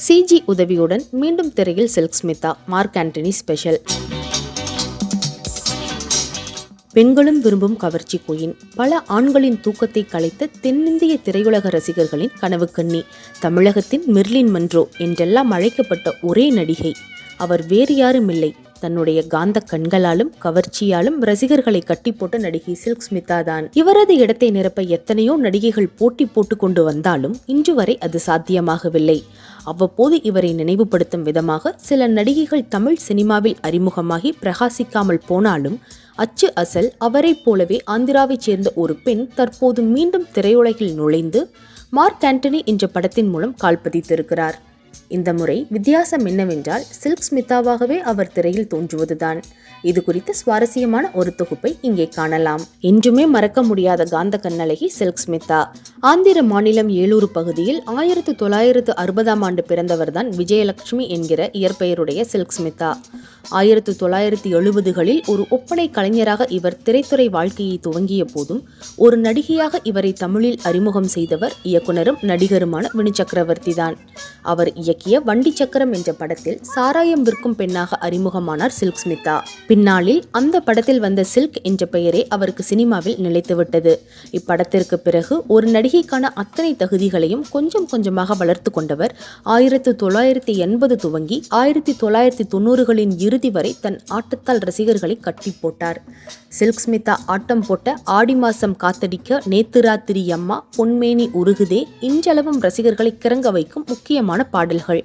CG உதவியுடன் மீண்டும் திரையில் Silk Smitha Mark Antony special. பெண்களும் விரும்பும் கவர்ச்சி குயின். பல ஆண்களின் தூக்கத்தை கலைத்த தென்னிந்திய திரையுலக ரசிகர்களின் கனவு கண்ணி. தமிழகத்தின் மிர்லின் மன்றோ என்றெல்லாம் அழைக்கப்பட்ட ஒரே நடிகை. அவர் வேறு யாரும் இல்லை தன்னுடைய காந்த கண்களாலும் கவர்ச்சியாலும் ரசிகர்களை கட்டி போட்ட நடிகை சில்க் ஸ்மிதா தான். இவரது இடத்தை நிரப்ப எத்தனையோ நடிகைகள் போட்டி போட்டு கொண்டு வந்தாலும் இன்று வரை அது சாத்தியமாகவில்லை. அவ்வப்போது இவரை நினைவுபடுத்தும் விதமாக சில நடிகைகள் தமிழ் சினிமாவில் அறிமுகமாகி பிரகாசிக்காமல் போனாலும் அச்சு அசல் அவரைப் போலவே ஆந்திராவைச் சேர்ந்த ஒரு பெண் தற்போது மீண்டும் திரையுலகில் நுழைந்து மார்க் ஆண்டனி என்ற படத்தின் மூலம் கால்பதித்திருக்கிறார் இந்த முறை வித்தியாசம் என்னவென்றால் சில்க் ஸ்மிதாவாகவே அவர் திரையில் தோன்றுவதுதான். இது குறித்த சுவாரஸ்யமான ஒரு தொகுப்பை இங்கே காணலாம். என்றுமே மறக்க முடியாத காந்த கண்ணழகி சில்க் ஸ்மிதா. ஆந்திர மாநிலம் ஏலூர் பகுதியில் ஆயிரத்து தொள்ளாயிரத்து அறுபதாம் ஆண்டு பிறந்தவர்தான் விஜயலட்சுமி என்கிற இயற்பெயருடைய சில்க் ஸ்மிதா. ஆயிரத்து தொள்ளாயிரத்து எழுபதுகளில் ஒரு ஒப்பனை கலைஞராக இவர் திரைத்துறை வாழ்க்கையை துவங்கிய போதும் ஒரு நடிகையாக இவரை தமிழில் அறிமுகம் செய்தவர் இயக்குனரும் நடிகருமான வினு சக்கரவர்த்தி தான் அவர் இயக்கிய வண்டி சக்கரம் என்ற படத்தில் சாராயம் விற்கும் பெண்ணாக அறிமுகமானார் சில்க் ஸ்மிதா. பின்னாளில் அந்த படத்தில் வந்த சில்க் என்ற பெயரே அவருக்கு சினிமாவில் நிலைத்துவிட்டது. இப்படத்திற்கு பிறகு ஒரு நடிகைக்கான அத்தனை தகுதிகளையும் கொஞ்சம் கொஞ்சமாக வளர்த்து கொண்டவர் ஆயிரத்து தொள்ளாயிரத்தி எண்பது துவங்கி ஆயிரத்தி தொள்ளாயிரத்தி தொண்ணூறுகளின் இறுதி வரை தன் ஆட்டத்தால் ரசிகர்களை கட்டி போட்டார். சில்க் ஸ்மிதா ஆட்டம் போட்ட ஆடி மாசம் காத்தடிக்க நேத்து ராத்திரி அம்மா பொன்மேனி உருகுதே இன்றளவும் ரசிகர்களை கிறங்க வைக்கும் முக்கியமான பாடல் பாடல்கள்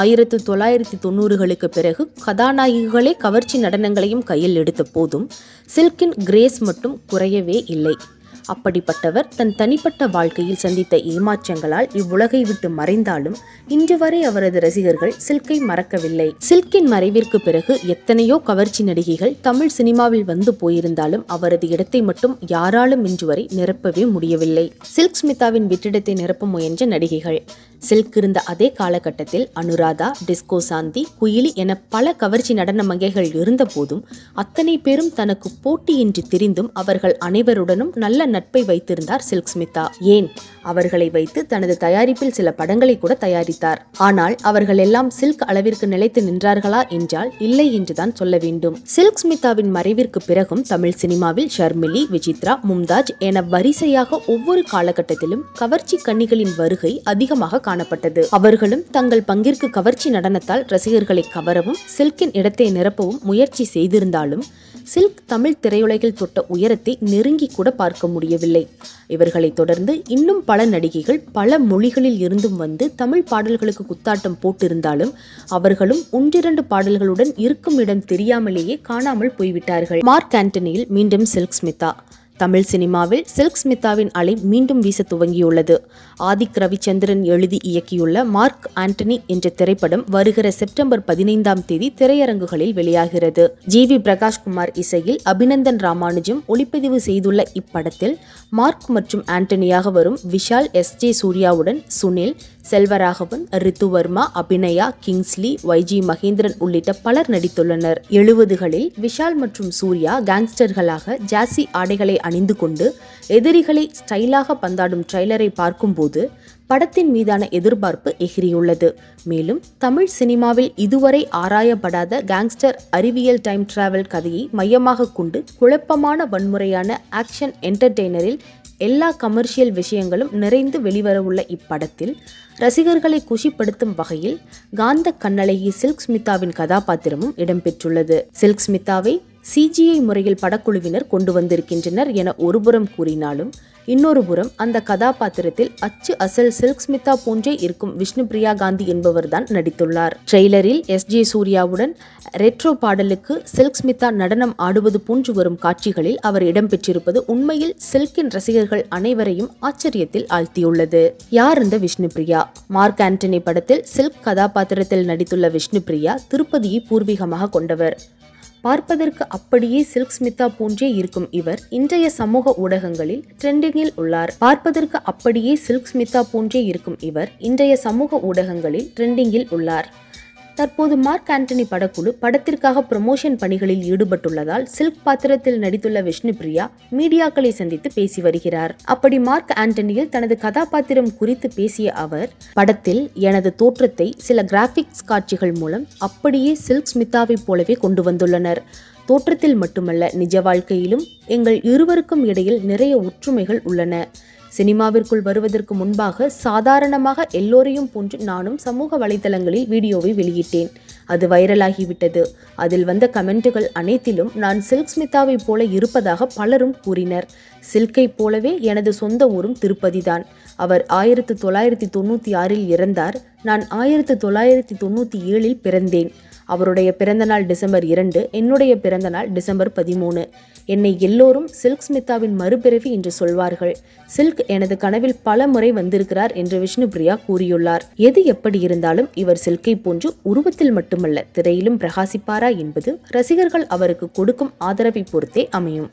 ஆயிரத்து தொள்ளாயிரத்தி தொண்ணூறுகளுக்கு பிறகு கதாநாயகிகளே கவர்ச்சி நடனங்களையும் கையில் எடுத்த போதும் சில்கின் கிரேஸ் மட்டும் குறையவே இல்லை. அப்படிப்பட்டவர் தன் தனிப்பட்ட வாழ்க்கையில் சந்தித்த ஏமாற்றங்களால் இவ்வுலகை விட்டு மறைந்தாலும் இன்று வரை அவரது ரசிகர்கள் சில்கை மறக்கவில்லை. சில்கின் மறைவிற்கு பிறகு எத்தனையோ கவர்ச்சி நடிகைகள் தமிழ் சினிமாவில் வந்து போயிருந்தாலும் அவரது இடத்தை மட்டும் யாராலும் இன்று வரை நிரப்பவே முடியவில்லை. சில்க் ஸ்மிதாவின் வெற்றிடத்தை நிரப்ப முயன்ற நடிகைகள். சில்க் இருந்த அதே காலகட்டத்தில் அனுராதா டிஸ்கோ சாந்தி குயிலி என பல கவர்ச்சி நடன மங்கைகள் இருந்த போதும் அத்தனை பேரும் தனக்கு போட்டியின்றி தெரிந்தும் அவர்கள் அனைவருடனும் நல்ல நட்பை வைத்திருந்தார் சில்க் ஸ்மிதா. ஏன்? அவர்களை வைத்து தனது தயாரிப்பில் சில படங்களை கூட தயாரித்தார். ஆனால் அவர்கள் எல்லாம் சில்க் அளவிற்கு நிலைத்து நின்றார்களா என்றால் இல்லை என்றுதான் சொல்ல வேண்டும். சில்க் ஸ்மிதாவின் மறைவிற்கு பிறகும் தமிழ் சினிமாவில் ஷர்மிலி விசித்ரா மும்தாஜ் என வரிசையாக ஒவ்வொரு காலகட்டத்திலும் கவர்ச்சி கன்னிகளின் வருகை அதிகமாக காணப்பட்டது. அவர்களும் தங்கள் பங்கிற்கு கவர்ச்சி நடனத்தால் ரசிகர்களை கவரவும் சில்கின் இடத்தை நிரப்பவும் முயற்சி செய்திருந்தாலும் சில்க் தமிழ் திரையுலகில் தொட்ட உயரத்தை நெருங்கி கூட பார்க்க முடியவில்லை. இவர்களை தொடர்ந்து இன்னும் பல நடிகைகள் பல மொழிகளில் இருந்தும் வந்து தமிழ் பாடல்களுக்கு குத்தாட்டம் போட்டிருந்தாலும் அவர்களும் ஒன்றிரண்டு பாடல்களுடன் இருக்கும் இடம் தெரியாமலேயே காணாமல் போய்விட்டார்கள். மார்க் ஆண்டனியில் மீண்டும் சில்க் ஸ்மிதா. தமிழ் சினிமாவில் சில்க் ஸ்மிதாவின் அலை மீண்டும் வீச துவங்கியுள்ளது. ஆதிக் ரவிச்சந்திரன் எழுதி இயக்கியுள்ள மார்க் ஆண்டனி என்ற திரைப்படம் வருகிற செப்டம்பர் பதினைந்தாம் தேதி திரையரங்குகளில் வெளியாகிறது. ஜி. வி. பிரகாஷ்குமார் இசையில் அபிநந்தன் ராமானுஜம் ஒளிப்பதிவு செய்துள்ள இப்படத்தில் மார்க் மற்றும் ஆண்டனியாக வரும் விஷால் எஸ். ஜே. சூர்யாவுடன் சுனில் செல்வராகவன் ரித்துவர்மா அபிநயா கிங்ஸ்லி வைஜி மகேந்திரன் உள்ளிட்ட பலர் நடித்துள்ளனர். எழுபதுகளில் விஷால் மற்றும் சூர்யா கேங்ஸ்டர்களாக ஜாசி ஆடைகளை அணிந்து கொண்டு எதிரிகளை ஸ்டைலாக பந்தாடும் ட்ரெய்லரை பார்க்கும்போது படத்தின் மீதான எதிர்பார்ப்பு எகிரியுள்ளது. மேலும் தமிழ் சினிமாவில் இதுவரை ஆராயப்படாத கேங்ஸ்டர் அறிவியல் டைம் டிராவல் கதையை மையமாக கொண்டு குழப்பமான வன்முறையான ஆக்ஷன் என்டர்டெய்னரில் எல்லா கமர்ஷியல் விஷயங்களும் நிறைந்து வெளிவரவுள்ள இப்படத்தில் ரசிகர்களை குஷிப்படுத்தும் வகையில் காந்த கண்ணழகி சில்க் ஸ்மிதாவின் கதாபாத்திரமும் இடம்பெற்றுள்ளது. சில்க் ஸ்மிதாவை சிஜிஐ முறையில் படக்குழுவினர் கொண்டு வந்திருக்கின்றனர் என ஒருபுறம் கூறினாலும் இன்னொரு புறம் அந்த கதாபாத்திரத்தில் அச்சு அசல் சில்க் ஸ்மிதா போன்றே இருக்கும் விஷ்ணுபிரியா காந்தி என்பவர்தான் நடித்துள்ளார். ட்ரெய்லரில் எஸ் ஜே சூர்யாவுடன் ரெட்ரோ பாடலுக்கு சில்க் ஸ்மிதா நடனம் ஆடுவது போன்று வரும் காட்சிகளில் அவர் இடம்பெற்றிருப்பது உண்மையில் சில்கின் ரசிகர்கள் அனைவரையும் ஆச்சரியத்தில் ஆழ்த்தியுள்ளது. யார் இந்த விஷ்ணுபிரியா மார்க் ஆண்டனி படத்தில் சில்க் கதாபாத்திரத்தில் நடித்துள்ள விஷ்ணுபிரியா திருப்பதியை பூர்வீகமாக கொண்டவர். பார்ப்பதற்கு அப்படியே சில்க் ஸ்மிதா போன்றே இருக்கும் இவர் இன்றைய சமூக ஊடகங்களில் ட்ரெண்டிங்கில் உள்ளார். பார்ப்பதற்கு அப்படியே சில்க் ஸ்மிதா போன்றே இருக்கும் இவர் இன்றைய சமூக ஊடகங்களில் ட்ரெண்டிங்கில் உள்ளார். தற்போது மார்க் ஆண்டனி படக்குழு படத்திற்காக ப்ரமோஷன் பணிகளில் ஈடுபட்டுள்ளதால் சில்க் பாத்திரத்தில் நடித்துள்ள விஷ்ணு பிரியா மீடியாக்களை சந்தித்து பேசி வருகிறார். அப்படி மார்க் ஆண்டனியில் தனது கதாபாத்திரம் குறித்து பேசிய அவர் படத்தில் எனது தோற்றத்தை சில கிராபிக்ஸ் காட்சிகள் மூலம் அப்படியே சில்க் ஸ்மிதாவைப் போலவே கொண்டு வந்துள்ளனர். தோற்றத்தில் மட்டுமல்ல நிஜ வாழ்க்கையிலும் எங்கள் இருவருக்கும் இடையில் நிறைய ஒற்றுமைகள் உள்ளன. சினிமாவிற்குள் வருவதற்கு முன்பாக சாதாரணமாக எல்லோரையும் போன்று நானும் சமூக வலைதளங்களில் வீடியோவை வெளியிட்டேன். அது வைரலாகிவிட்டது. அதில் வந்த கமெண்ட்டுகள் அனைத்திலும் நான் சில்க் ஸ்மிதாவைப் போல இருப்பதாக பலரும் கூறினர். சில்கை போலவே எனது சொந்த ஊரும் திருப்பதிதான். அவர் ஆயிரத்து தொள்ளாயிரத்தி தொண்ணூற்றி ஆறில் இறந்தார். நான் ஆயிரத்து தொள்ளாயிரத்தி தொண்ணூற்றி ஏழில் பிறந்தேன். அவருடைய பிறந்தநாள் டிசம்பர் இரண்டு என்னுடைய பிறந்தநாள் டிசம்பர் பதிமூணு. என்னை எல்லோரும் சில்க் ஸ்மிதாவின் மறுபிறவி என்று சொல்வார்கள். சில்க் எனது கனவில் பல முறை வந்திருக்கிறார் என்று விஷ்ணுபிரியா கூறியுள்ளார். எது எப்படி இருந்தாலும் இவர் சில்கை போன்று உருவத்தில் மட்டுமல்ல திரையிலும் பிரகாசிப்பாரா என்பது ரசிகர்கள் அவருக்கு கொடுக்கும் ஆதரவை பொறுத்தே அமையும்.